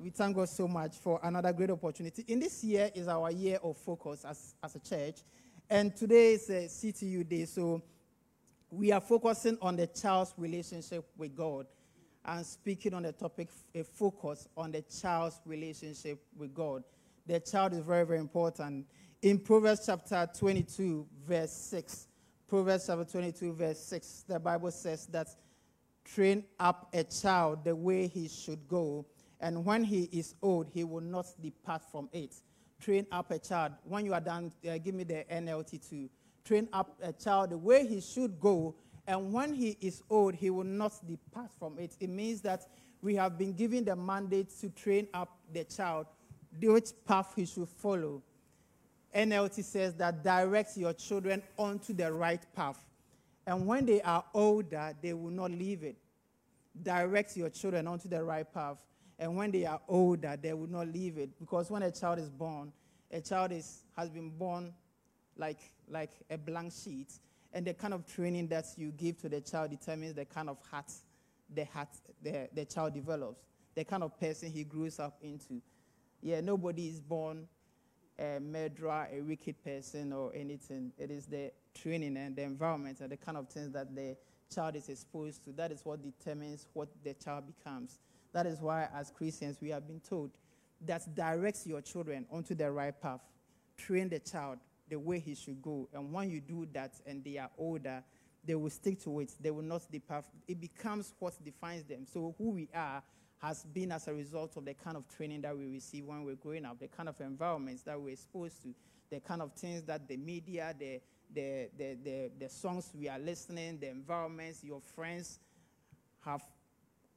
We thank God so much for another great opportunity. In this year is our year of focus as, as a church. And today is a CTU day. So we are focusing on the child's relationship with God and speaking on the topic, a focus on the child's relationship with God. The child is very, very important. In Proverbs chapter 22, verse 6, Proverbs chapter 22, verse 6, the Bible says that train up a child the way he should go and when he is old, he will not depart from it. Train up a child. When you are done, uh, give me the NLT too. Train up a child the way he should go, and when he is old, he will not depart from it. It means that we have been given the mandate to train up the child, which path he should follow. NLT says that direct your children onto the right path. And when they are older, they will not leave it. Direct your children onto the right path. And when they are older, they will not leave it. Because when a child is born, a child is, has been born like, like a blank sheet. And the kind of training that you give to the child determines the kind of heart the, heart, the, the child develops, the kind of person he grows up into. Yeah, nobody is born a murderer, a wicked person, or anything. It is the training and the environment and the kind of things that the child is exposed to. That is what determines what the child becomes. That is why, as Christians, we have been told that directs your children onto the right path. Train the child the way he should go. And when you do that and they are older, they will stick to it. They will not depart. It becomes what defines them. So, who we are has been as a result of the kind of training that we receive when we're growing up, the kind of environments that we're exposed to, the kind of things that the media, the, the, the, the, songs we are listening, the environments, your friends have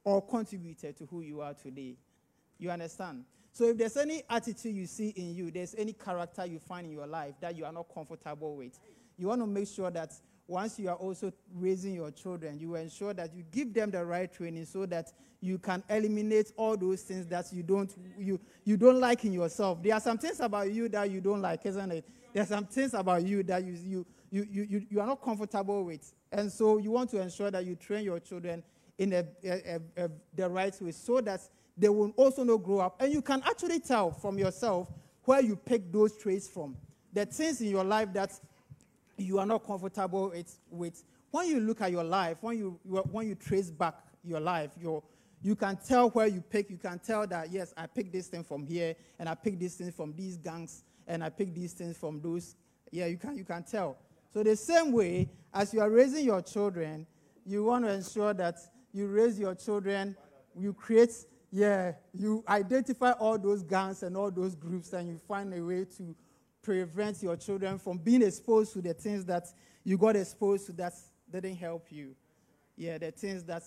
or contributed to who you are today. You understand? So if there's any attitude you see in you, there's any character you find in your life that you are not comfortable with, you want to make sure that once you are also raising your children, you ensure that you give them the right training so that you can eliminate all those things that you don't you you don't like in yourself. There are some things about you that you don't like, isn't it? There are some things about you that you you you you, you are not comfortable with. And so you want to ensure that you train your children in a, a, a, the right way so that they will also not grow up. And you can actually tell from yourself where you pick those traits from. The things in your life that you are not comfortable with. When you look at your life, when you, when you trace back your life, your, you can tell where you pick. You can tell that, yes, I picked this thing from here, and I picked this thing from these gangs, and I picked these things from those. Yeah, you can, you can tell. So, the same way, as you are raising your children, you want to ensure that you raise your children, you create, yeah, you identify all those gangs and all those groups, and you find a way to prevent your children from being exposed to the things that you got exposed to that didn't help you. Yeah, the things that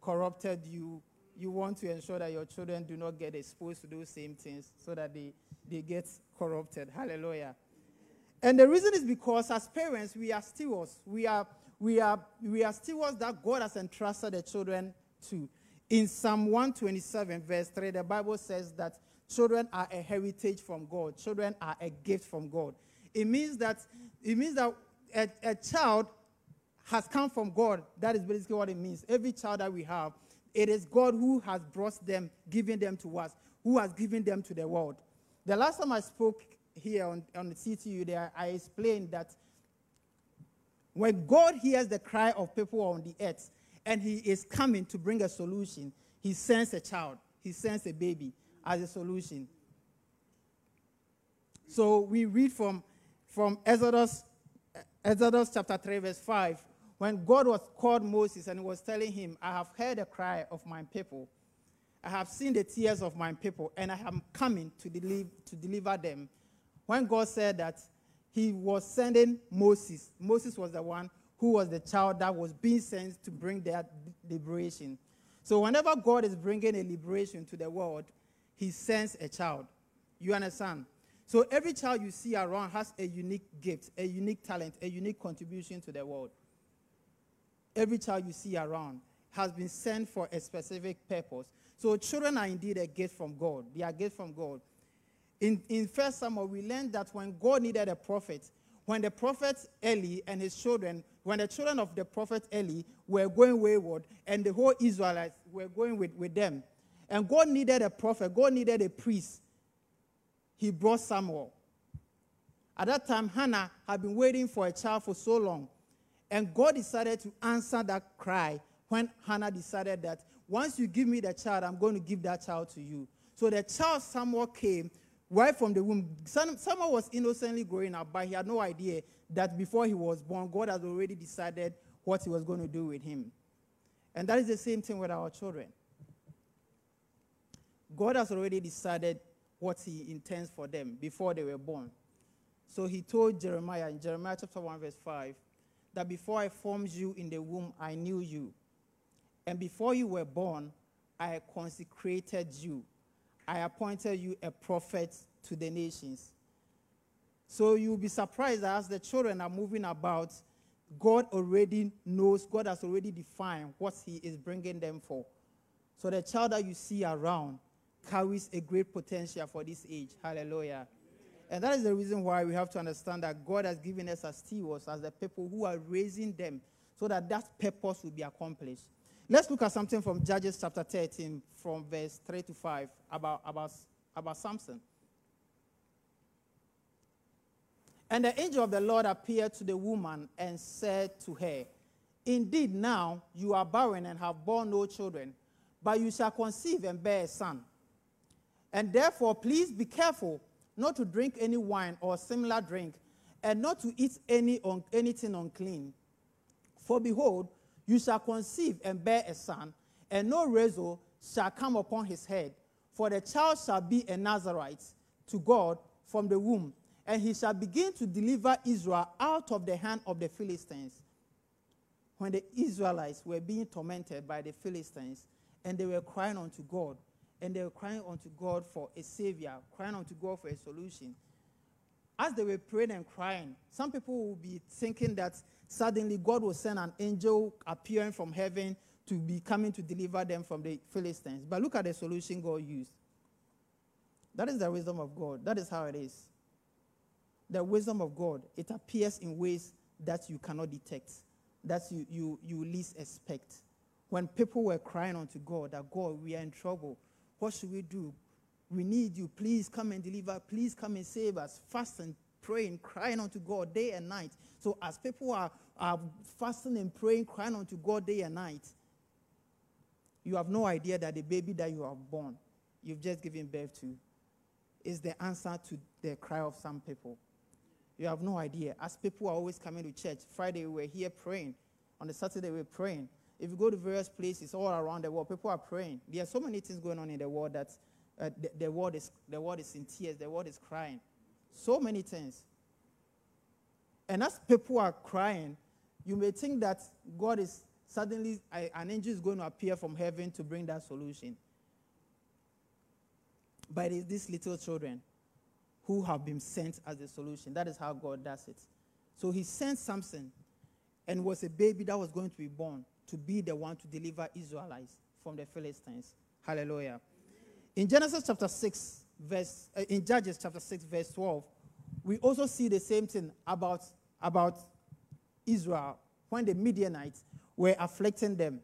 corrupted you. You want to ensure that your children do not get exposed to those same things so that they, they get corrupted. Hallelujah. And the reason is because as parents, we are stewards. We are we are, we are stewards that God has entrusted the children to. In Psalm 127, verse 3, the Bible says that children are a heritage from God. Children are a gift from God. It means that it means that a, a child has come from God. That is basically what it means. Every child that we have, it is God who has brought them, given them to us, who has given them to the world. The last time I spoke here on, on the CTU there, I explained that when God hears the cry of people on the earth and he is coming to bring a solution, he sends a child, he sends a baby as a solution. So we read from, from Exodus, Exodus chapter 3, verse 5, when God was called Moses and he was telling him, I have heard the cry of my people. I have seen the tears of my people, and I am coming to, deliver, to deliver them. When God said that, he was sending Moses. Moses was the one who was the child that was being sent to bring that liberation. So whenever God is bringing a liberation to the world, he sends a child. You understand? So every child you see around has a unique gift, a unique talent, a unique contribution to the world. Every child you see around has been sent for a specific purpose. So children are indeed a gift from God. They are a gift from God. In, in First Samuel, we learned that when God needed a prophet, when the prophet Eli and his children, when the children of the prophet Eli were going wayward and the whole Israelites were going with, with them, And God needed a prophet, God needed a priest. He brought Samuel. At that time, Hannah had been waiting for a child for so long. And God decided to answer that cry when Hannah decided that once you give me the child, I'm going to give that child to you. So the child Samuel came right from the womb. Samuel was innocently growing up, but he had no idea that before he was born, God had already decided what he was going to do with him. And that is the same thing with our children. God has already decided what he intends for them before they were born. So he told Jeremiah in Jeremiah chapter 1, verse 5, that before I formed you in the womb, I knew you. And before you were born, I consecrated you. I appointed you a prophet to the nations. So you'll be surprised as the children are moving about, God already knows, God has already defined what He is bringing them for. So the child that you see around carries a great potential for this age. Hallelujah. And that is the reason why we have to understand that God has given us as stewards, as the people who are raising them, so that that purpose will be accomplished. Let's look at something from Judges chapter 13, from verse 3 to 5, about, about, about Samson. And the angel of the Lord appeared to the woman and said to her, Indeed, now you are barren and have borne no children, but you shall conceive and bear a son. And therefore, please be careful not to drink any wine or similar drink, and not to eat any anything unclean. For behold, you shall conceive and bear a son, and no razor shall come upon his head, for the child shall be a Nazarite to God from the womb, and he shall begin to deliver Israel out of the hand of the Philistines. When the Israelites were being tormented by the Philistines, and they were crying unto God, and they were crying unto God for a savior, crying unto God for a solution. As they were praying and crying, some people will be thinking that suddenly God will send an angel appearing from heaven to be coming to deliver them from the Philistines. But look at the solution God used. That is the wisdom of God. That is how it is. The wisdom of God, it appears in ways that you cannot detect, that you, you, you least expect. When people were crying unto God, that God, we are in trouble, what should we do? We need you. Please come and deliver. Please come and save us. Fasting, praying, crying unto God day and night. So, as people are, are fasting and praying, crying unto God day and night, you have no idea that the baby that you have born, you've just given birth to, is the answer to the cry of some people. You have no idea. As people are always coming to church, Friday we were here praying. On the Saturday we were praying. If you go to various places all around the world, people are praying. There are so many things going on in the world that uh, the, the, world is, the world is in tears, the world is crying. So many things. And as people are crying, you may think that God is suddenly, an angel is going to appear from heaven to bring that solution. But it is these little children who have been sent as the solution. That is how God does it. So he sent Samson and was a baby that was going to be born to be the one to deliver Israelites from the Philistines. Hallelujah. In Genesis chapter 6, verse, uh, in Judges chapter 6, verse 12, we also see the same thing about, about Israel when the Midianites were afflicting them.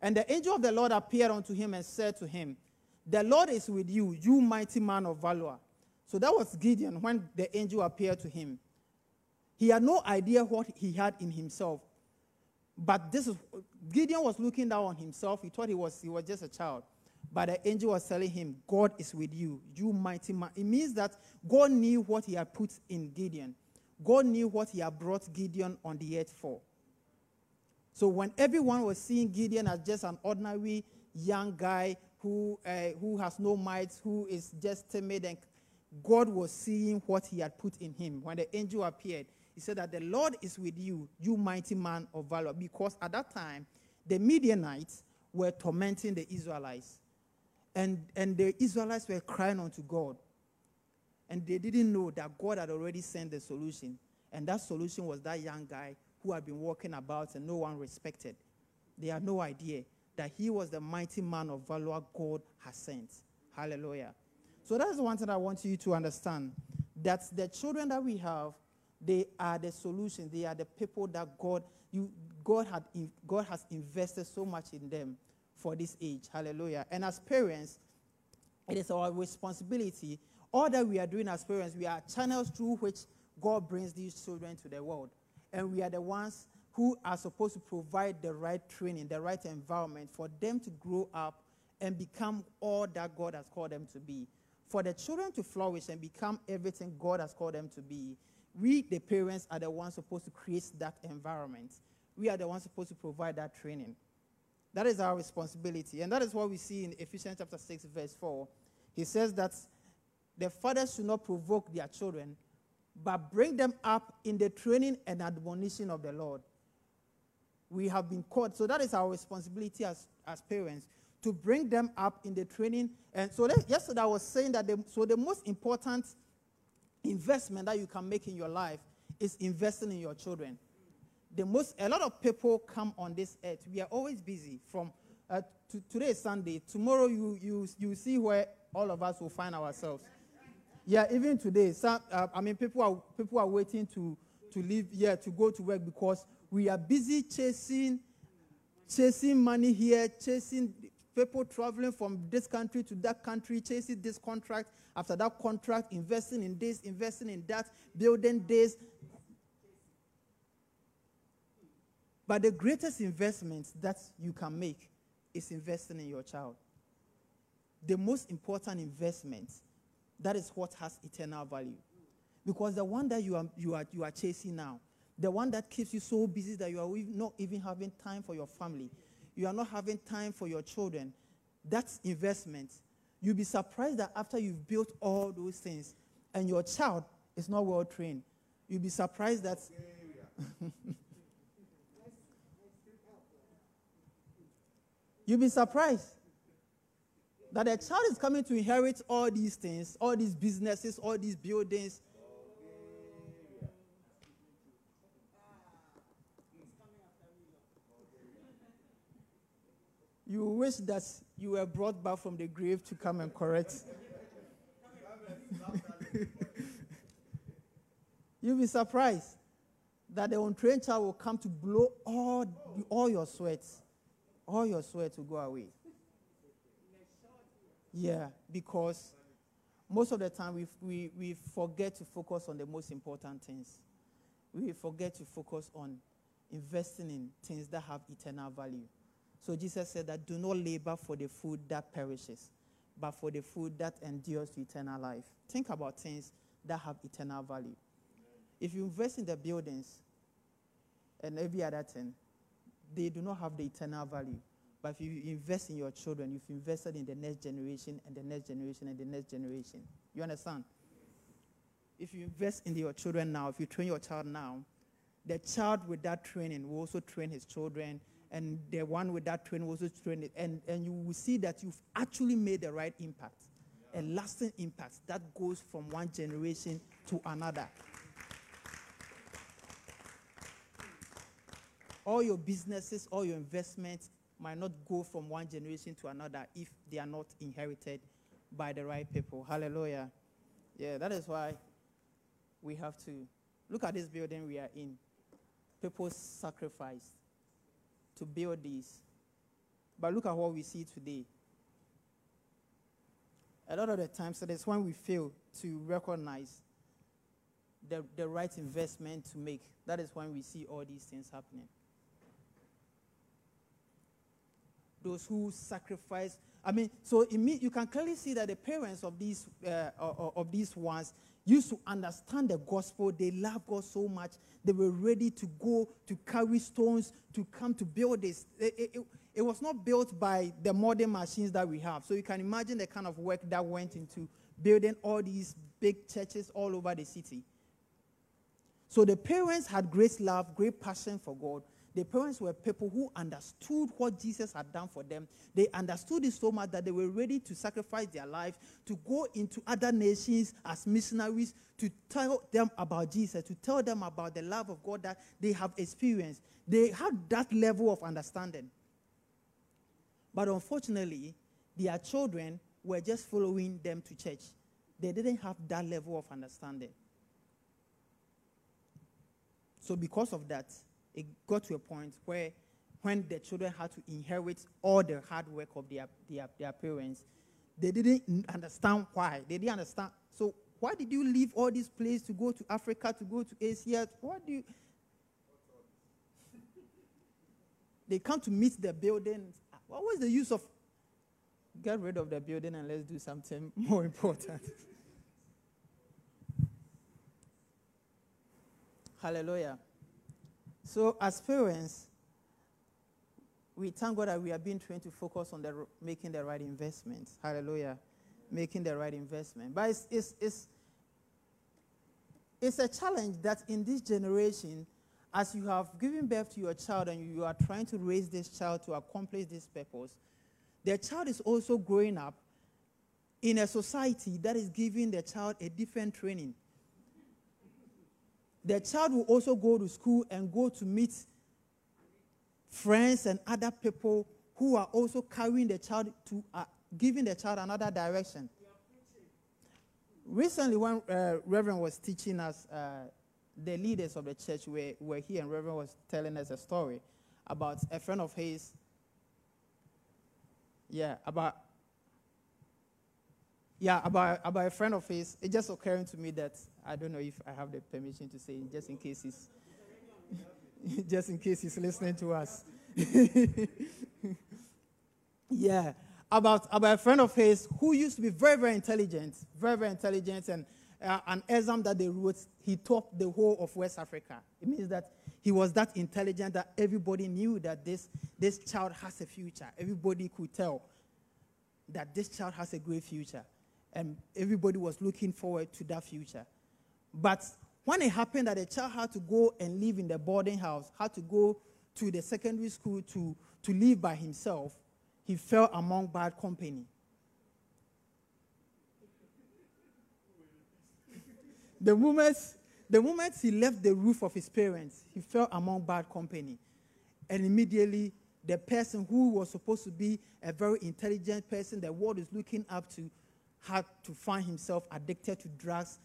And the angel of the Lord appeared unto him and said to him, The Lord is with you, you mighty man of valor. So that was Gideon when the angel appeared to him. He had no idea what he had in himself. But this is Gideon was looking down on himself. He thought he was he was just a child. But the angel was telling him, God is with you, you mighty man. It means that God knew what he had put in Gideon. God knew what he had brought Gideon on the earth for. So when everyone was seeing Gideon as just an ordinary young guy who, uh, who has no might, who is just timid, and God was seeing what he had put in him. When the angel appeared, he said that the Lord is with you, you mighty man of valor. Because at that time, the Midianites were tormenting the Israelites. And, and the Israelites were crying unto God. And they didn't know that God had already sent the solution. And that solution was that young guy who had been walking about and no one respected. They had no idea that he was the mighty man of valor God has sent. Hallelujah. So that's one thing I want you to understand. That the children that we have they are the solution. They are the people that God, you, God, had, God has invested so much in them for this age. Hallelujah. And as parents, it is our responsibility. All that we are doing as parents, we are channels through which God brings these children to the world. And we are the ones who are supposed to provide the right training, the right environment for them to grow up and become all that God has called them to be. For the children to flourish and become everything God has called them to be, we, the parents, are the ones supposed to create that environment. We are the ones supposed to provide that training. That is our responsibility. And that is what we see in Ephesians chapter 6, verse 4. He says that the fathers should not provoke their children, but bring them up in the training and admonition of the Lord. We have been called. So that is our responsibility as, as parents to bring them up in the training. And so yesterday I was saying that the, so the most important investment that you can make in your life is investing in your children. The most a lot of people come on this earth. We are always busy. From uh, to, today is Sunday. Tomorrow you you you see where all of us will find ourselves. Yeah, even today, some, uh, I mean, people are people are waiting to to leave here to go to work because we are busy chasing chasing money here, chasing people traveling from this country to that country, chasing this contract after that contract, investing in this, investing in that, building this. But the greatest investment that you can make is investing in your child. The most important investment, that is what has eternal value. Because the one that you are, you are, you are chasing now, the one that keeps you so busy that you are not even having time for your family, you are not having time for your children, that's investment. You'll be surprised that after you've built all those things and your child is not well trained, you'll be surprised that. you'll be surprised that a child is coming to inherit all these things, all these businesses, all these buildings, you wish that you were brought back from the grave to come and correct. You'll be surprised that the untrained child will come to blow all, all your sweats. All your sweat will go away. Yeah, because most of the time we, we, we forget to focus on the most important things. We forget to focus on investing in things that have eternal value. So Jesus said that do not labor for the food that perishes, but for the food that endures to eternal life. Think about things that have eternal value. If you invest in the buildings and every other thing, they do not have the eternal value. But if you invest in your children, you've invested in the next generation and the next generation and the next generation. You understand? If you invest in your children now, if you train your child now, the child with that training will also train his children and the one with that training will also trained, and, and you will see that you've actually made the right impact, yeah. a lasting impact that goes from one generation to another. All your businesses, all your investments might not go from one generation to another if they are not inherited by the right people. Hallelujah. Yeah, that is why we have to look at this building we are in. People sacrificed to build this. But look at what we see today. A lot of the times, so that's when we fail to recognize the, the right investment to make. That is when we see all these things happening. Those who sacrifice. I mean, so you can clearly see that the parents of these, uh, of these ones, used to understand the gospel. They loved God so much. They were ready to go to carry stones to come to build this. It, it, it, was not built by the modern machines that we have. So you can imagine the kind of work that went into building all these big churches all over the city. So the parents had great love, great passion for God. The parents were people who understood what Jesus had done for them. They understood it so much that they were ready to sacrifice their life to go into other nations as missionaries to tell them about Jesus, to tell them about the love of God that they have experienced. They had that level of understanding. But unfortunately, their children were just following them to church. They didn't have that level of understanding. So, because of that, it got to a point where when the children had to inherit all the hard work of their, their, their parents. They didn't understand why. They didn't understand. So, why did you leave all these places to go to Africa, to go to Asia? What do you. they come to meet the building. What was the use of. Get rid of the building and let's do something more important. Hallelujah. So, as parents, we thank God that we are being trained to focus on the, making the right investments. Hallelujah. Making the right investment. But it's, it's, it's, it's a challenge that in this generation, as you have given birth to your child and you are trying to raise this child to accomplish this purpose, the child is also growing up in a society that is giving the child a different training the child will also go to school and go to meet friends and other people who are also carrying the child to uh, giving the child another direction. Recently, when uh, Reverend was teaching us, uh, the leaders of the church were, were here, and Reverend was telling us a story about a friend of his. Yeah, about yeah, about, about a friend of his, it just occurring to me that I don't know if I have the permission to say, just in case he's, just in case he's listening to us. yeah, about, about a friend of his who used to be very, very intelligent, very, very intelligent, and uh, an exam that they wrote, he topped the whole of West Africa. It means that he was that intelligent that everybody knew that this, this child has a future. Everybody could tell that this child has a great future and everybody was looking forward to that future. But when it happened that a child had to go and live in the boarding house, had to go to the secondary school to, to live by himself, he fell among bad company. the moment, the moment he left the roof of his parents, he fell among bad company. And immediately, the person who was supposed to be a very intelligent person the world is looking up to had to find himself addicted to drugs,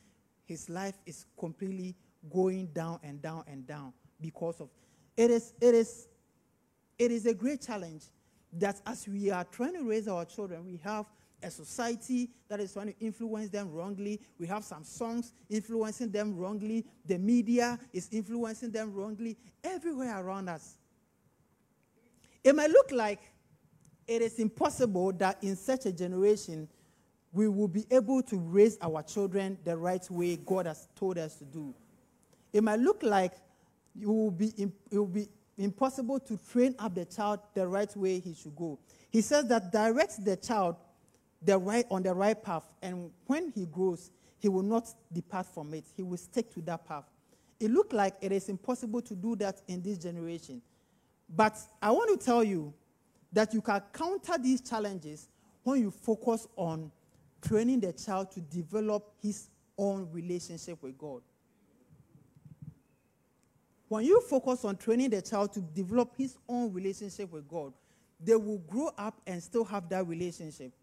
his life is completely going down and down and down because of it is it is it is a great challenge that as we are trying to raise our children, we have a society that is trying to influence them wrongly. We have some songs influencing them wrongly. The media is influencing them wrongly everywhere around us. It might look like it is impossible that in such a generation we will be able to raise our children the right way God has told us to do. It might look like it will be, it will be impossible to train up the child the right way he should go. He says that directs the child the right, on the right path, and when he grows, he will not depart from it. He will stick to that path. It looks like it is impossible to do that in this generation. But I want to tell you that you can counter these challenges when you focus on training the child to develop his own relationship with God. When you focus on training the child to develop his own relationship with God, they will grow up and still have that relationship.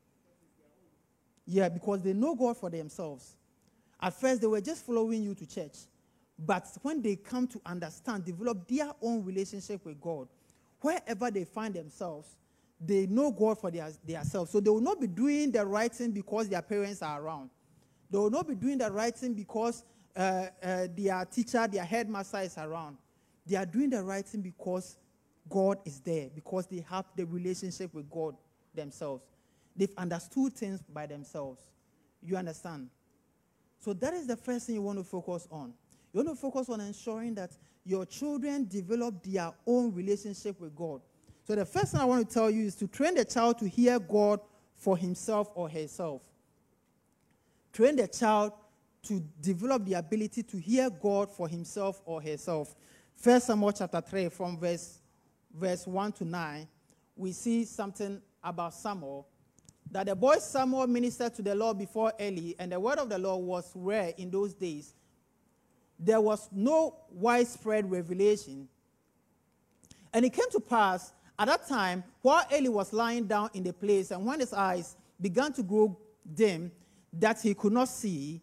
Yeah, because they know God for themselves. At first, they were just following you to church. But when they come to understand, develop their own relationship with God, wherever they find themselves, they know God for their, themselves. So they will not be doing the right thing because their parents are around. They will not be doing the right thing because uh, uh, their teacher, their headmaster is around. They are doing the right thing because God is there, because they have the relationship with God themselves. They've understood things by themselves. You understand? So that is the first thing you want to focus on. You want to focus on ensuring that your children develop their own relationship with God. So the first thing I want to tell you is to train the child to hear God for himself or herself. Train the child to develop the ability to hear God for himself or herself. First Samuel chapter 3, from verse, verse 1 to 9, we see something about Samuel. That the boy Samuel ministered to the Lord before Eli, and the word of the Lord was rare in those days. There was no widespread revelation. And it came to pass at that time, while Eli was lying down in the place, and when his eyes began to grow dim, that he could not see,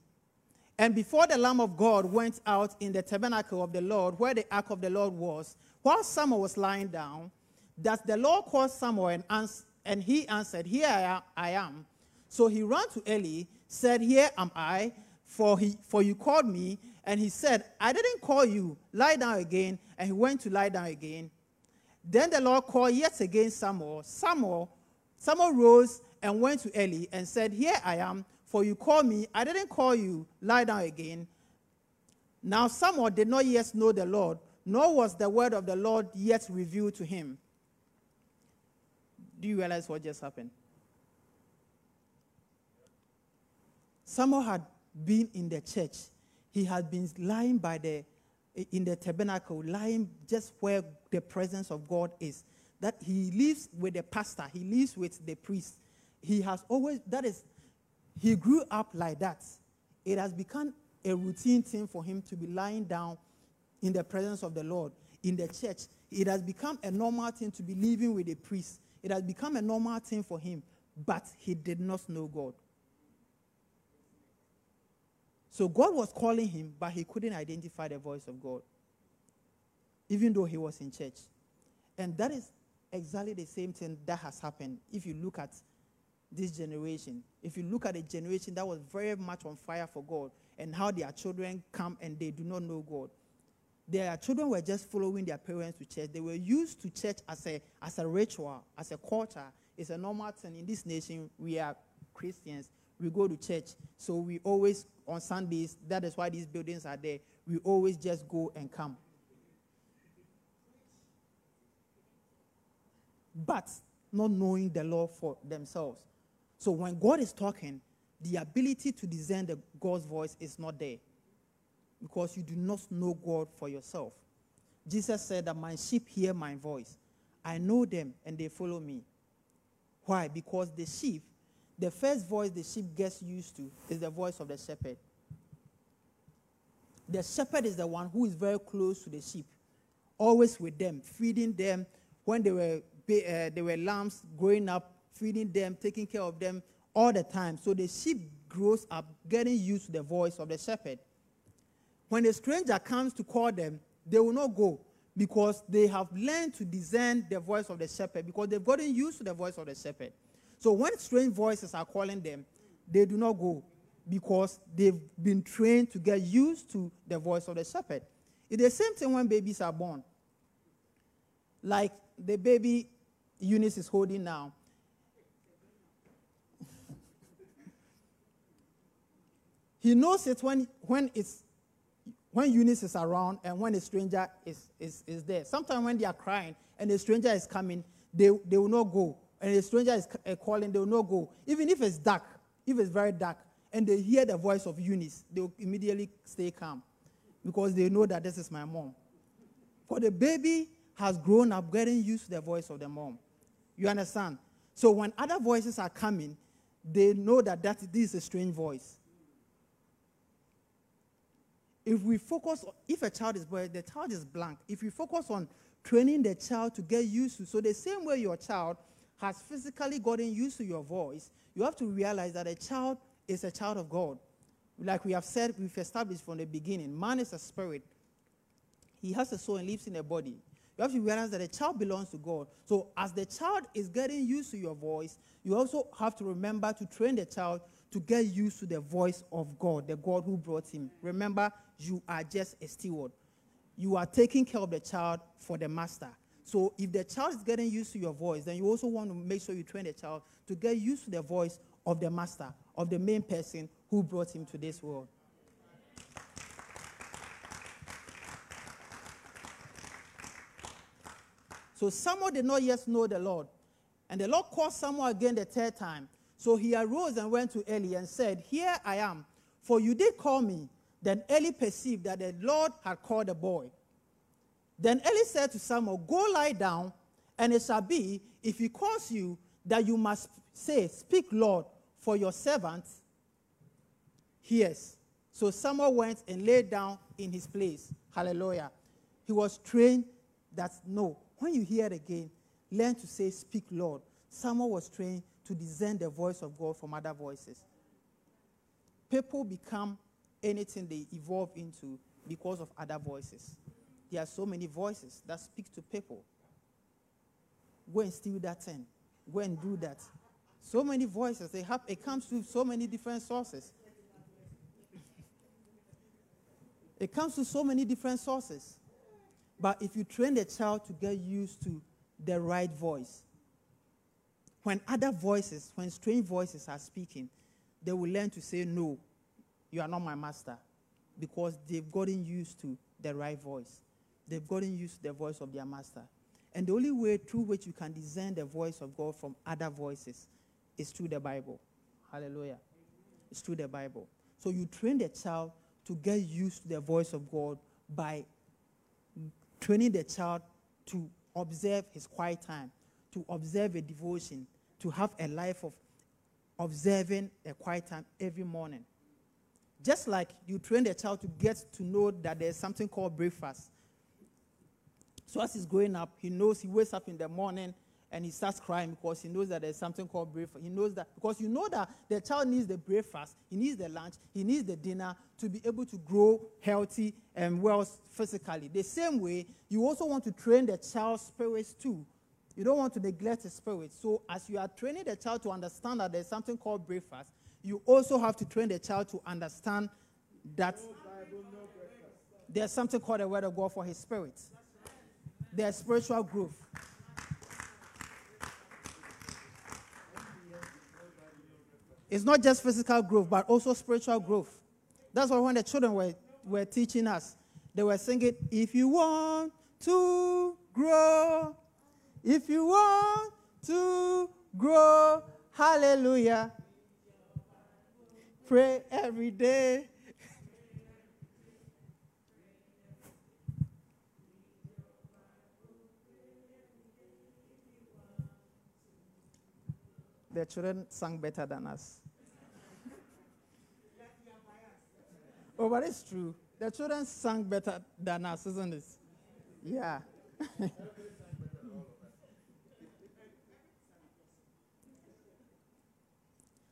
and before the Lamb of God went out in the tabernacle of the Lord, where the ark of the Lord was, while Samuel was lying down, that the Lord called Samuel and, ans- and he answered, Here I am. So he ran to Eli, said, Here am I, for, he, for you called me. And he said, I didn't call you. Lie down again. And he went to lie down again. Then the Lord called yet again Samuel. Samuel, Samuel rose and went to Eli and said, Here I am, for you called me. I didn't call you. Lie down again. Now Samuel did not yet know the Lord, nor was the word of the Lord yet revealed to him. Do you realize what just happened? Samuel had been in the church. He had been lying by the in the tabernacle, lying just where the presence of God is. That he lives with the pastor, he lives with the priest. He has always that is he grew up like that. It has become a routine thing for him to be lying down in the presence of the Lord in the church. It has become a normal thing to be living with a priest. It has become a normal thing for him, but he did not know God. So God was calling him, but he couldn't identify the voice of God, even though he was in church. And that is exactly the same thing that has happened if you look at this generation. If you look at a generation that was very much on fire for God and how their children come and they do not know God. Their children were just following their parents to church. They were used to church as a, as a ritual, as a culture. It's a normal thing. In this nation, we are Christians. We go to church. So we always, on Sundays, that is why these buildings are there. We always just go and come. But not knowing the law for themselves. So when God is talking, the ability to discern the God's voice is not there because you do not know God for yourself. Jesus said that my sheep hear my voice. I know them and they follow me. Why? Because the sheep, the first voice the sheep gets used to is the voice of the shepherd. The shepherd is the one who is very close to the sheep, always with them, feeding them when they were, uh, they were lambs growing up, feeding them, taking care of them all the time. So the sheep grows up getting used to the voice of the shepherd. When a stranger comes to call them, they will not go because they have learned to discern the voice of the shepherd because they've gotten used to the voice of the shepherd. So when strange voices are calling them, they do not go because they've been trained to get used to the voice of the shepherd. It's the same thing when babies are born. Like the baby Eunice is holding now. he knows it when, when it's when Eunice is around and when a stranger is, is, is there. Sometimes when they are crying and a stranger is coming, they, they will not go. And a stranger is uh, calling, they will not go. Even if it's dark, if it's very dark, and they hear the voice of Eunice, they will immediately stay calm because they know that this is my mom. For the baby has grown up getting used to the voice of the mom. You understand? So when other voices are coming, they know that, that this is a strange voice if we focus, if a child is born, the child is blank. If we focus on training the child to get used to, so the same way your child has physically gotten used to your voice, you have to realize that a child is a child of God. Like we have said, we've established from the beginning, man is a spirit. He has a soul and lives in a body. You have to realize that a child belongs to God. So as the child is getting used to your voice, you also have to remember to train the child to get used to the voice of God, the God who brought him. Remember, you are just a steward. You are taking care of the child for the master. So if the child is getting used to your voice, then you also want to make sure you train the child to get used to the voice of the master, of the main person who brought him to this world. So Samuel did not yet know the Lord. And the Lord called Samuel again the third time. So he arose and went to Eli and said, Here I am, for you did call me. Then Eli perceived that the Lord had called the boy. Then Eli said to Samuel, Go lie down, and it shall be, if he calls you, that you must say, Speak, Lord, for your servant hears. So Samuel went and lay down in his place. Hallelujah. He was trained that no, when you hear it again, learn to say, Speak, Lord. Samuel was trained to discern the voice of God from other voices. People become anything they evolve into because of other voices. There are so many voices that speak to people. Go and steal that thing. Go and do that. So many voices. They have, it comes through so many different sources. It comes to so many different sources. But if you train the child to get used to the right voice, when other voices, when strange voices are speaking, they will learn to say, No, you are not my master. Because they've gotten used to the right voice. They've gotten used to the voice of their master. And the only way through which you can discern the voice of God from other voices is through the Bible. Hallelujah. It's through the Bible. So you train the child to get used to the voice of God by training the child to observe his quiet time, to observe a devotion, to have a life of observing a quiet time every morning. Just like you train the child to get to know that there's something called breakfast. So as he's growing up, he knows he wakes up in the morning and he starts crying because he knows that there's something called breakfast. He knows that because you know that the child needs the breakfast, he needs the lunch, he needs the dinner to be able to grow healthy and well physically. The same way, you also want to train the child's spirits too. You don't want to neglect his spirit. So, as you are training the child to understand that there's something called breakfast, you also have to train the child to understand that there's something called the word of God for his spirit. There's spiritual growth. It's not just physical growth, but also spiritual growth. That's why when the children were, were teaching us, they were singing, If you want to grow, if you want to grow, hallelujah. Pray every day. The children sang better than us. Oh, but it's true. Their children sang better than us, isn't it? Yeah.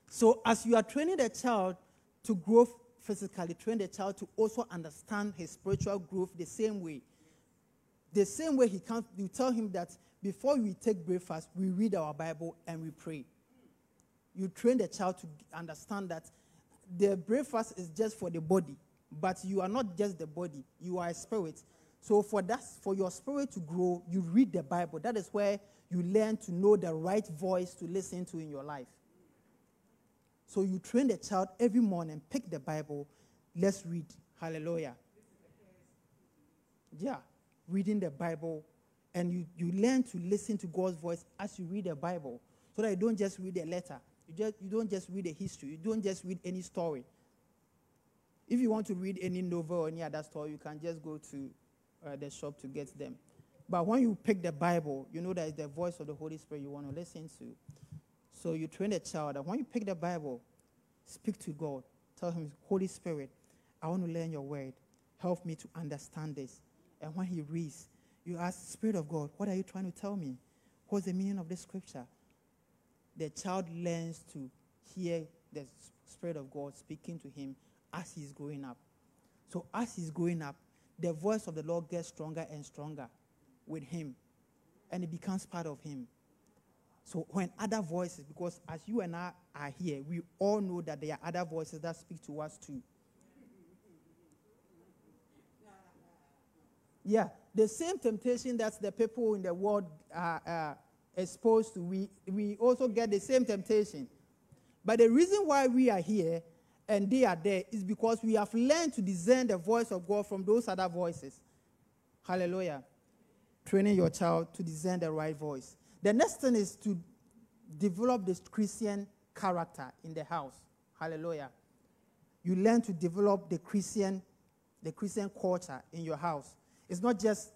so, as you are training the child to grow physically, train the child to also understand his spiritual growth the same way. The same way he can you tell him that before we take breakfast, we read our Bible and we pray. You train the child to understand that the breakfast is just for the body, but you are not just the body, you are a spirit. So for that, for your spirit to grow, you read the Bible. That is where you learn to know the right voice to listen to in your life. So you train the child every morning, pick the Bible, let's read. Hallelujah. Yeah, reading the Bible, and you, you learn to listen to God's voice as you read the Bible, so that you don't just read a letter. You, just, you don't just read a history. You don't just read any story. If you want to read any novel or any other story, you can just go to uh, the shop to get them. But when you pick the Bible, you know that it's the voice of the Holy Spirit you want to listen to. So you train a child that when you pick the Bible, speak to God. Tell him, Holy Spirit, I want to learn your word. Help me to understand this. And when he reads, you ask, Spirit of God, what are you trying to tell me? What's the meaning of this scripture? The child learns to hear the Spirit of God speaking to him as he's growing up. So, as he's growing up, the voice of the Lord gets stronger and stronger with him, and it becomes part of him. So, when other voices, because as you and I are here, we all know that there are other voices that speak to us too. Yeah, the same temptation that the people in the world are. Uh, exposed to, we, we also get the same temptation. But the reason why we are here and they are there is because we have learned to discern the voice of God from those other voices. Hallelujah. Training your child to discern the right voice. The next thing is to develop this Christian character in the house. Hallelujah. You learn to develop the Christian, the Christian culture in your house. It's not just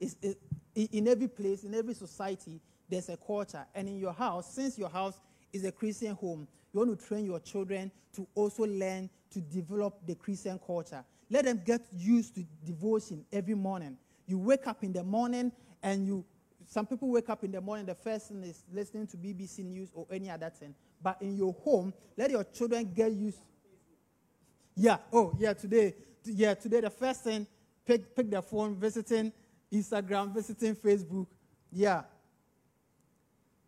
it's, it, in every place, in every society, there's a culture. And in your house, since your house is a Christian home, you want to train your children to also learn to develop the Christian culture. Let them get used to devotion every morning. You wake up in the morning and you, some people wake up in the morning, the first thing is listening to BBC News or any other thing. But in your home, let your children get used. Yeah, oh, yeah, today, yeah, today the first thing, pick, pick the phone, visiting Instagram, visiting Facebook. Yeah.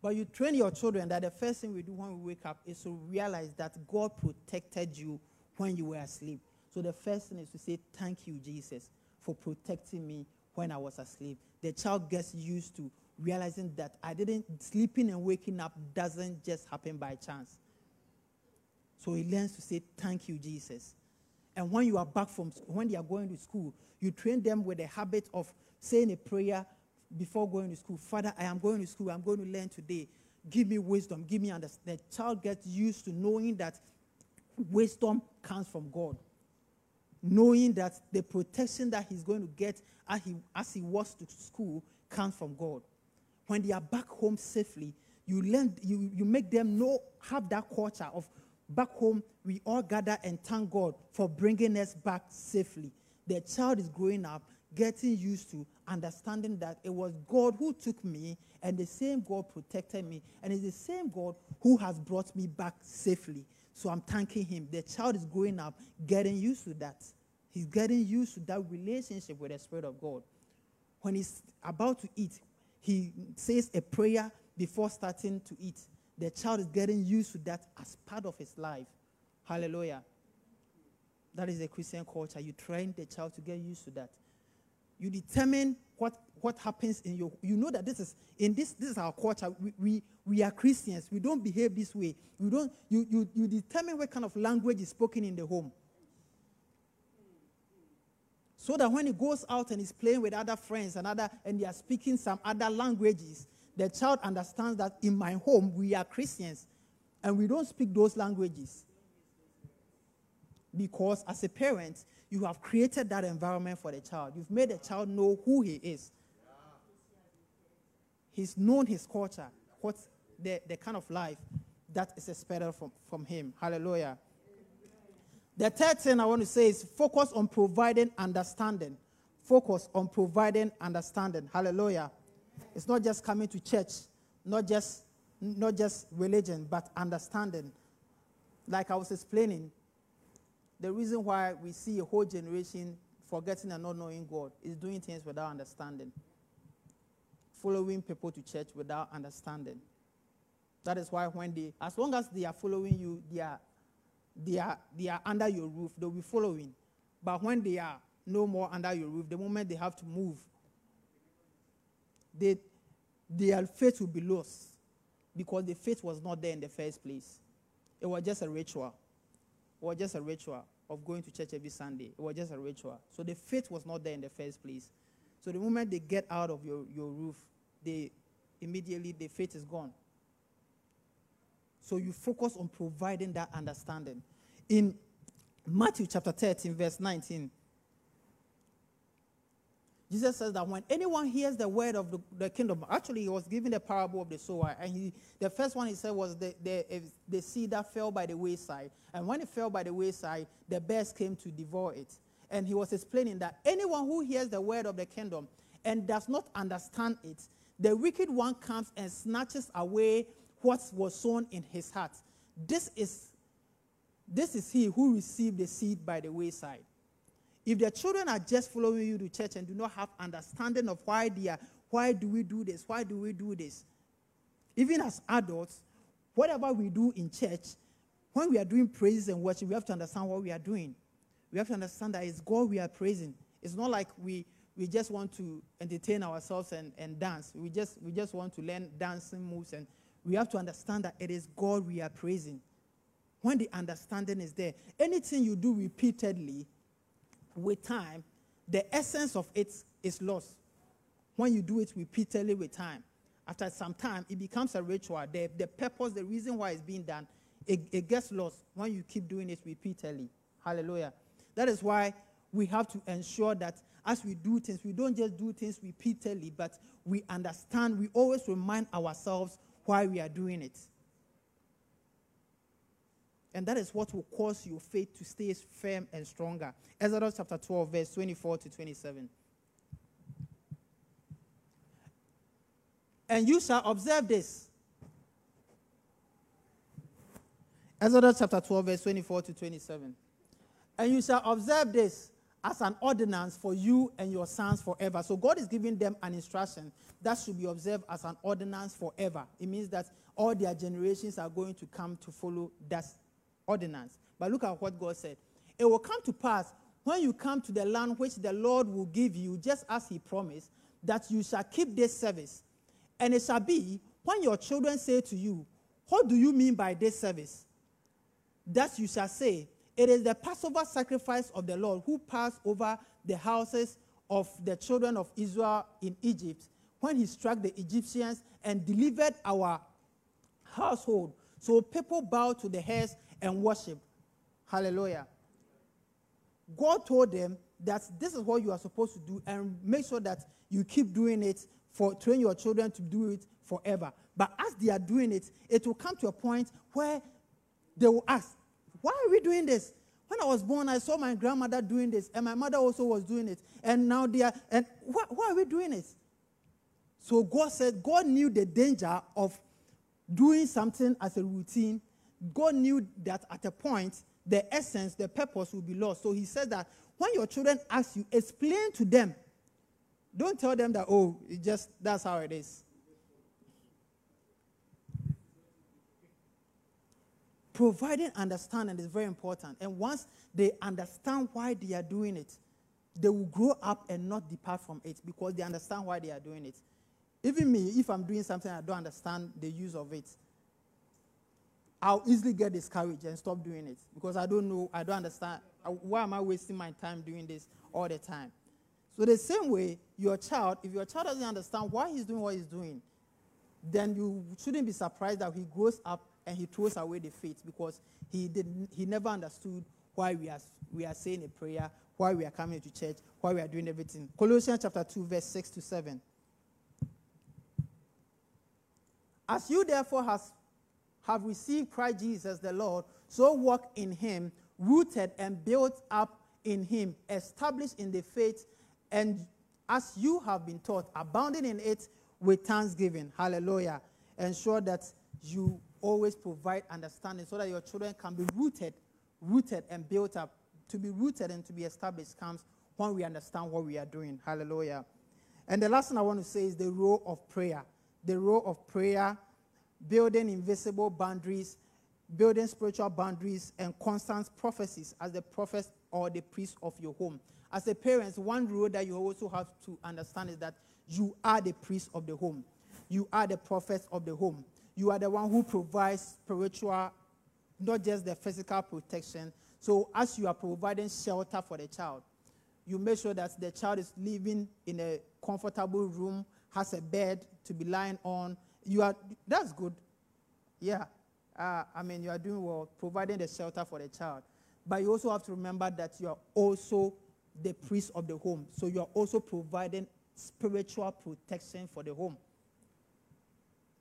But you train your children that the first thing we do when we wake up is to realize that God protected you when you were asleep. So the first thing is to say, Thank you, Jesus, for protecting me when I was asleep. The child gets used to realizing that I didn't, sleeping and waking up doesn't just happen by chance. So he learns to say, Thank you, Jesus. And when you are back from, when they are going to school, you train them with the habit of saying a prayer before going to school. Father, I am going to school. I'm going to learn today. Give me wisdom. Give me understanding. The child gets used to knowing that wisdom comes from God. Knowing that the protection that he's going to get as he, as he walks to school comes from God. When they are back home safely, you learn, you, you make them know, have that culture of back home, we all gather and thank God for bringing us back safely. The child is growing up, getting used to understanding that it was God who took me, and the same God protected me, and it's the same God who has brought me back safely. So I'm thanking Him. The child is growing up, getting used to that. He's getting used to that relationship with the Spirit of God. When he's about to eat, he says a prayer before starting to eat. The child is getting used to that as part of his life. Hallelujah. That is a Christian culture. You train the child to get used to that. You determine what, what happens in your you know that this is in this this is our culture. We, we, we are Christians. We don't behave this way. We don't you, you you determine what kind of language is spoken in the home. So that when he goes out and is playing with other friends and other and they are speaking some other languages, the child understands that in my home we are Christians and we don't speak those languages. Because as a parent, you have created that environment for the child. You've made the child know who he is. He's known his culture, what's the, the kind of life that is expected from, from him. Hallelujah. The third thing I want to say is focus on providing understanding. Focus on providing understanding. Hallelujah. It's not just coming to church, not just not just religion, but understanding. Like I was explaining, the reason why we see a whole generation forgetting and not knowing God is doing things without understanding. Following people to church without understanding. That is why when they, as long as they are following you, they are, they are, they are under your roof, they'll be following. But when they are no more under your roof, the moment they have to move, they, their faith will be lost because the faith was not there in the first place. It was just a ritual. Was just a ritual of going to church every Sunday. It was just a ritual. So the faith was not there in the first place. So the moment they get out of your, your roof, they immediately the faith is gone. So you focus on providing that understanding. In Matthew chapter 13, verse 19, Jesus says that when anyone hears the word of the, the, kingdom, actually, he was giving the parable of the sower. And he, the first one he said was the, the, the seed that fell by the wayside. And when it fell by the wayside, the bears came to devour it. And he was explaining that anyone who hears the word of the kingdom and does not understand it, the wicked one comes and snatches away what was sown in his heart. This is, this is he who received the seed by the wayside. If the children are just following you to church and do not have understanding of why they are, why do we do this? Why do we do this? Even as adults, whatever we do in church, when we are doing praises and worship, we have to understand what we are doing. We have to understand that it's God we are praising. It's not like we, we just want to entertain ourselves and, and dance. We just, we just want to learn dancing moves. And we have to understand that it is God we are praising. When the understanding is there, anything you do repeatedly, with time, the essence of it is lost. When you do it repeatedly with time, after some time, it becomes a ritual. The, the purpose, the reason why it's being done, it, it gets lost when you keep doing it repeatedly. Hallelujah. That is why we have to ensure that as we do things, we don't just do things repeatedly, but we understand, we always remind ourselves why we are doing it. And that is what will cause your faith to stay firm and stronger. Exodus chapter 12, verse 24 to 27. And you shall observe this. Exodus chapter 12, verse 24 to 27. And you shall observe this as an ordinance for you and your sons forever. So God is giving them an instruction that should be observed as an ordinance forever. It means that all their generations are going to come to follow that ordinance. But look at what God said. It will come to pass when you come to the land which the Lord will give you, just as he promised, that you shall keep this service. And it shall be when your children say to you, What do you mean by this service? That you shall say, It is the Passover sacrifice of the Lord who passed over the houses of the children of Israel in Egypt when he struck the Egyptians and delivered our household. So people bowed to the heads and worship. Hallelujah. God told them that this is what you are supposed to do and make sure that you keep doing it for train your children to do it forever. But as they are doing it, it will come to a point where they will ask, Why are we doing this? When I was born, I saw my grandmother doing this, and my mother also was doing it. And now they are, and why, why are we doing it? So God said, God knew the danger of doing something as a routine. God knew that at a point, the essence, the purpose will be lost. So he said that when your children ask you, explain to them. Don't tell them that, oh, it just that's how it is. Providing understanding is very important. And once they understand why they are doing it, they will grow up and not depart from it because they understand why they are doing it. Even me, if I'm doing something I don't understand the use of it, I'll easily get discouraged and stop doing it because I don't know, I don't understand. Uh, why am I wasting my time doing this all the time? So, the same way, your child, if your child doesn't understand why he's doing what he's doing, then you shouldn't be surprised that he grows up and he throws away the faith because he, didn't, he never understood why we are, we are saying a prayer, why we are coming to church, why we are doing everything. Colossians chapter 2, verse 6 to 7. As you therefore has have received Christ Jesus the Lord, so walk in him, rooted and built up in him, established in the faith, and as you have been taught, abounding in it with thanksgiving. Hallelujah. Ensure that you always provide understanding so that your children can be rooted, rooted and built up. To be rooted and to be established comes when we understand what we are doing. Hallelujah. And the last thing I want to say is the role of prayer. The role of prayer building invisible boundaries, building spiritual boundaries, and constant prophecies as the prophet or the priest of your home. As a parent, one rule that you also have to understand is that you are the priest of the home. You are the prophet of the home. You are the one who provides spiritual, not just the physical protection. So, as you are providing shelter for the child, you make sure that the child is living in a comfortable room, has a bed to be lying on, you are that's good. Yeah. Uh, I mean, you are doing well, providing the shelter for the child. But you also have to remember that you are also the priest of the home. So you are also providing spiritual protection for the home.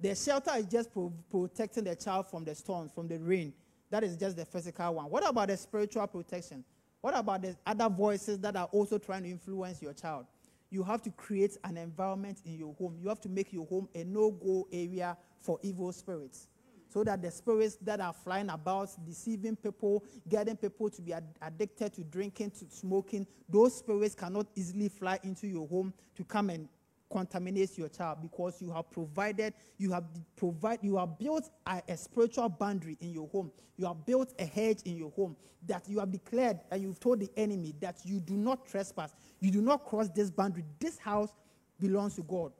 The shelter is just pro- protecting the child from the storms, from the rain. That is just the physical one. What about the spiritual protection? What about the other voices that are also trying to influence your child? You have to create an environment in your home. You have to make your home a no go area for evil spirits. So that the spirits that are flying about, deceiving people, getting people to be ad- addicted to drinking, to smoking, those spirits cannot easily fly into your home to come and contaminate your child because you have provided, you have provide, you have built a, a, spiritual boundary in your home. You have built a hedge in your home that you have declared and you've told the enemy that you do not trespass. You do not cross this boundary. This house belongs to God.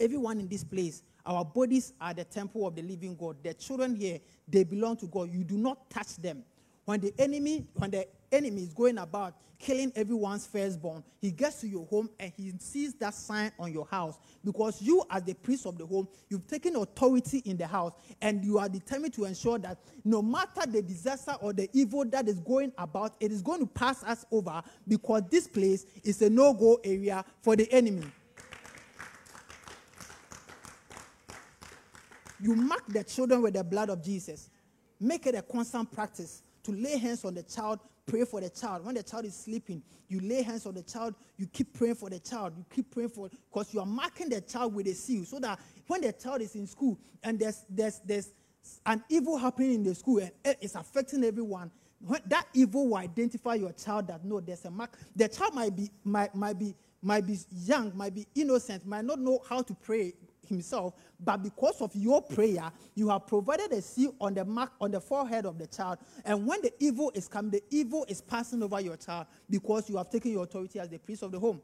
Everyone in this place, our bodies are the temple of the living God. The children here, they belong to God. You do not touch them. When the enemy, when the enemy is going about killing everyone's firstborn, he gets to your home and he sees that sign on your house because you, as the priest of the home, you've taken authority in the house and you are determined to ensure that no matter the disaster or the evil that is going about, it is going to pass us over because this place is a no go area for the enemy. You mark the children with the blood of Jesus. Make it a constant practice to lay hands on the child, pray for the child. When the child is sleeping, you lay hands on the child, you keep praying for the child, you keep praying for because you are marking the child with a seal so that when the child is in school and there's there's there's an evil happening in the school and it's affecting everyone, when that evil will identify your child that no, there's a mark. The child might be might, might be might be young, might be innocent, might not know how to pray himself, but because of your prayer, you have provided a seal on the mark on the forehead of the child. And when the evil is coming, the evil is passing over your child because you have taken your authority as the priest of the home.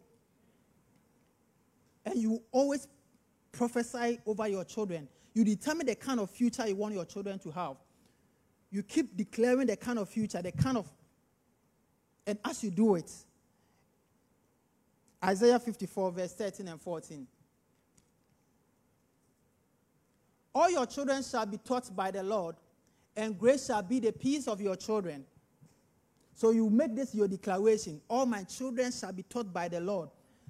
And you always prophesy over your children. You determine the kind of future you want your children to have. You keep declaring the kind of future, the kind of, and as you do it, Isaiah 54, verse 13 and 14. All your children shall be taught by the Lord, and great shall be the peace of your children. So you make this your declaration. All my children shall be taught by the Lord.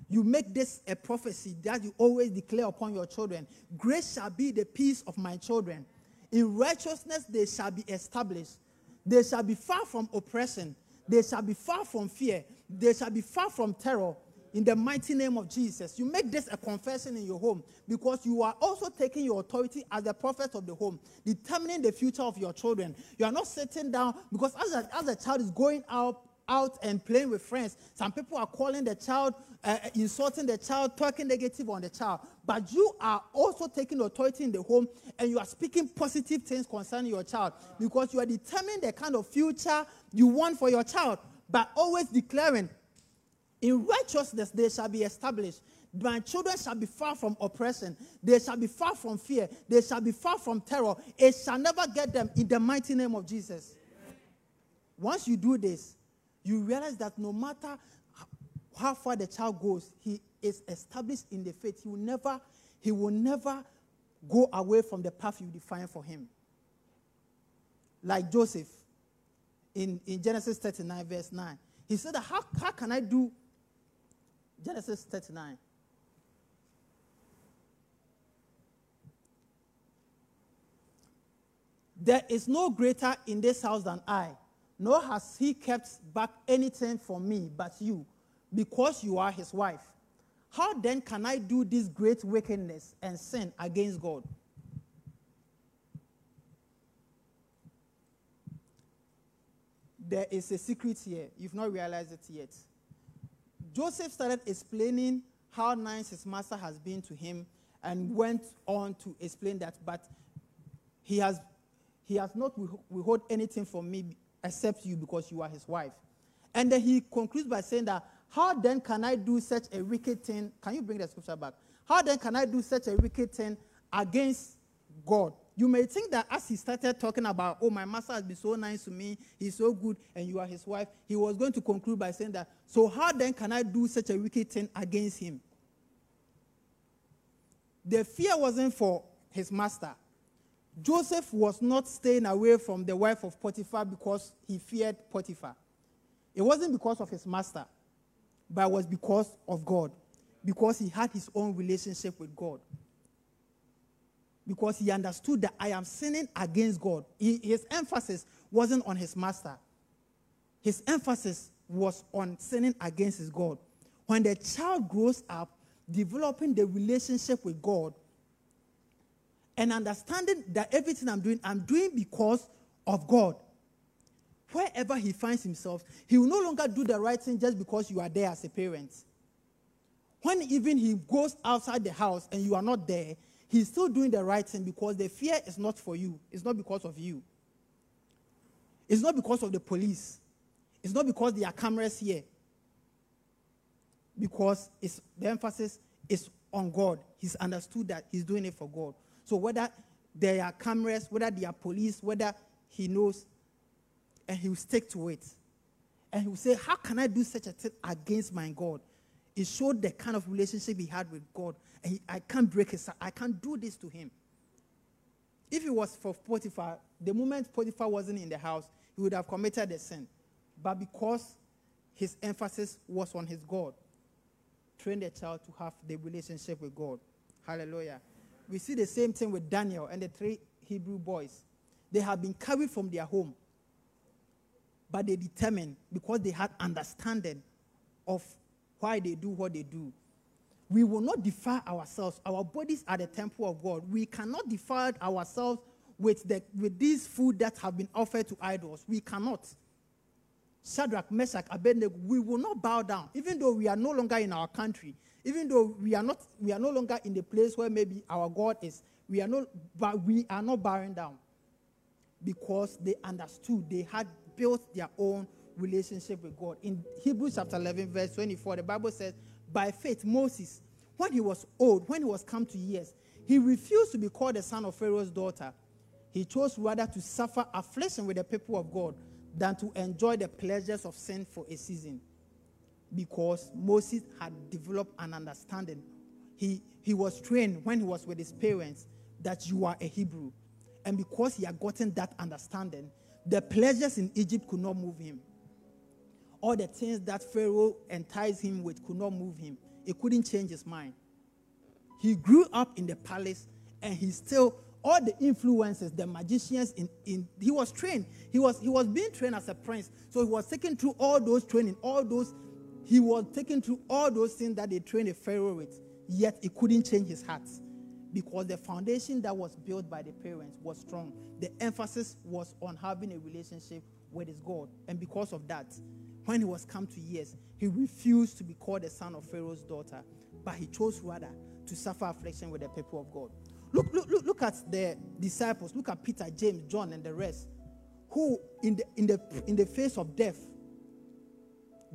You make this a prophecy that you always declare upon your children. Great shall be the peace of my children. In righteousness they shall be established. They shall be far from oppression. They shall be far from fear. They shall be far from terror in the mighty name of Jesus. You make this a confession in your home because you are also taking your authority as the prophet of the home, determining the future of your children. You are not sitting down because as a, as a child is going out, out and playing with friends, some people are calling the child, uh, insulting the child, talking negative on the child. But you are also taking authority in the home and you are speaking positive things concerning your child because you are determining the kind of future you want for your child, but always declaring in righteousness they shall be established. My children shall be far from oppression. They shall be far from fear. They shall be far from terror. It shall never get them in the mighty name of Jesus. Once you do this, you realize that no matter how far the child goes, he is established in the faith. He will never, he will never go away from the path you define for him. Like Joseph in, in Genesis 39, verse 9. He said, how, how can I do Genesis 39. There is no greater in this house than I, nor has he kept back anything from me but you, because you are his wife. How then can I do this great wickedness and sin against God? There is a secret here. You've not realized it yet. Joseph started explaining how nice his master has been to him and went on to explain that, but he has, he has not withhold anything from me except you because you are his wife. And then he concludes by saying that, how then can I do such a wicked thing? Can you bring the scripture back? How then can I do such a wicked thing against God? You may think that as he started talking about, oh, my master has been so nice to me, he's so good, and you are his wife, he was going to conclude by saying that, so how then can I do such a wicked thing against him? The fear wasn't for his master. Joseph was not staying away from the wife of Potiphar because he feared Potiphar. It wasn't because of his master, but it was because of God, because he had his own relationship with God because he understood that I am sinning against God. He, his emphasis wasn't on his master, his emphasis was on sinning against his God. When the child grows up, developing the relationship with God and understanding that everything I'm doing, I'm doing because of God. Wherever he finds himself, he will no longer do the right thing just because you are there as a parent. When even he goes outside the house and you are not there, he's still doing the right thing because the fear is not for you. It's not because of you. It's not because of the police. It's not because there are cameras here. Because it's, the emphasis is on God. He's understood that he's doing it for God. So whether there are cameras, whether there are police, whether he knows, and he will stick to it. And he will say, How can I do such a thing against my God? It showed the kind of relationship he had with God he, I can't break his I can't do this to him. If it was for Potiphar, the moment Potiphar wasn't in the house, he would have committed a sin. But because his emphasis was on his God, train the child to have the relationship with God. Hallelujah. We see the same thing with Daniel and the three Hebrew boys. They have been carried from their home, but they determined because they had understanding of why they do what they do we will not defile ourselves. Our bodies are the temple of God. We cannot defile ourselves with, the, with these food that have been offered to idols. We cannot. Shadrach, Meshach, Abednego, we will not bow down, even though we are no longer in our country, even though we are not, we are no longer in the place where maybe our God is. We are not, but we are not bowing down because they understood they had built their own relationship with God. In Hebrews chapter 11, verse 24, the Bible says, By faith, Moses, when he was old, when he was come to years, he refused to be called the son of Pharaoh's daughter. He chose rather to suffer affliction with the people of God than to enjoy the pleasures of sin for a season. Because Moses had developed an understanding. He, he was trained when he was with his parents that you are a Hebrew. And because he had gotten that understanding, the pleasures in Egypt could not move him. All the things that Pharaoh enticed him with could not move him. It couldn't change his mind. He grew up in the palace and he still all the influences, the magicians in, in he was trained. He was he was being trained as a prince. So he was taken through all those training, all those he was taken through all those things that they trained a pharaoh with. Yet it couldn't change his heart because the foundation that was built by the parents was strong. The emphasis was on having a relationship with his God. And because of that, when he was come to years, he refused to be called the son of Pharaoh's daughter, but he chose rather to suffer affliction with the people of God. Look, look, look, look at the disciples. Look at Peter, James, John, and the rest, who in the in the in the face of death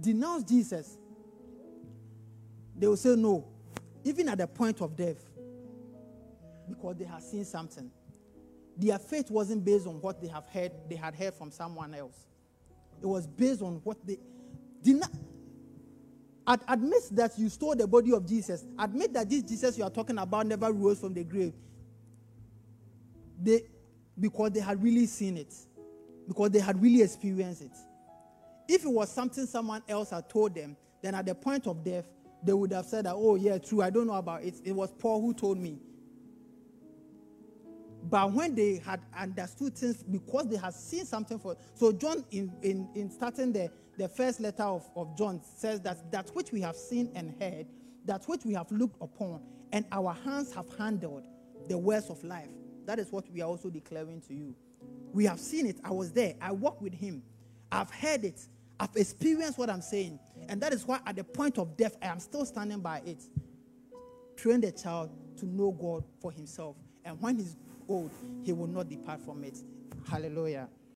denounced Jesus. They will say no, even at the point of death, because they have seen something. Their faith wasn't based on what they have heard, they had heard from someone else. It was based on what they did not Ad- admit that you stole the body of Jesus. Admit that this Jesus you are talking about never rose from the grave. They, because they had really seen it, because they had really experienced it. If it was something someone else had told them, then at the point of death, they would have said that, oh, yeah, true, I don't know about it. It was Paul who told me. But when they had understood things, because they had seen something for so John in, in, in starting the, the first letter of, of John says that that which we have seen and heard, that which we have looked upon, and our hands have handled the words of life. That is what we are also declaring to you. We have seen it. I was there. I walked with him. I've heard it. I've experienced what I'm saying. And that is why at the point of death, I am still standing by it. Train the child to know God for himself. And when he's old, he will not depart from it. Hallelujah.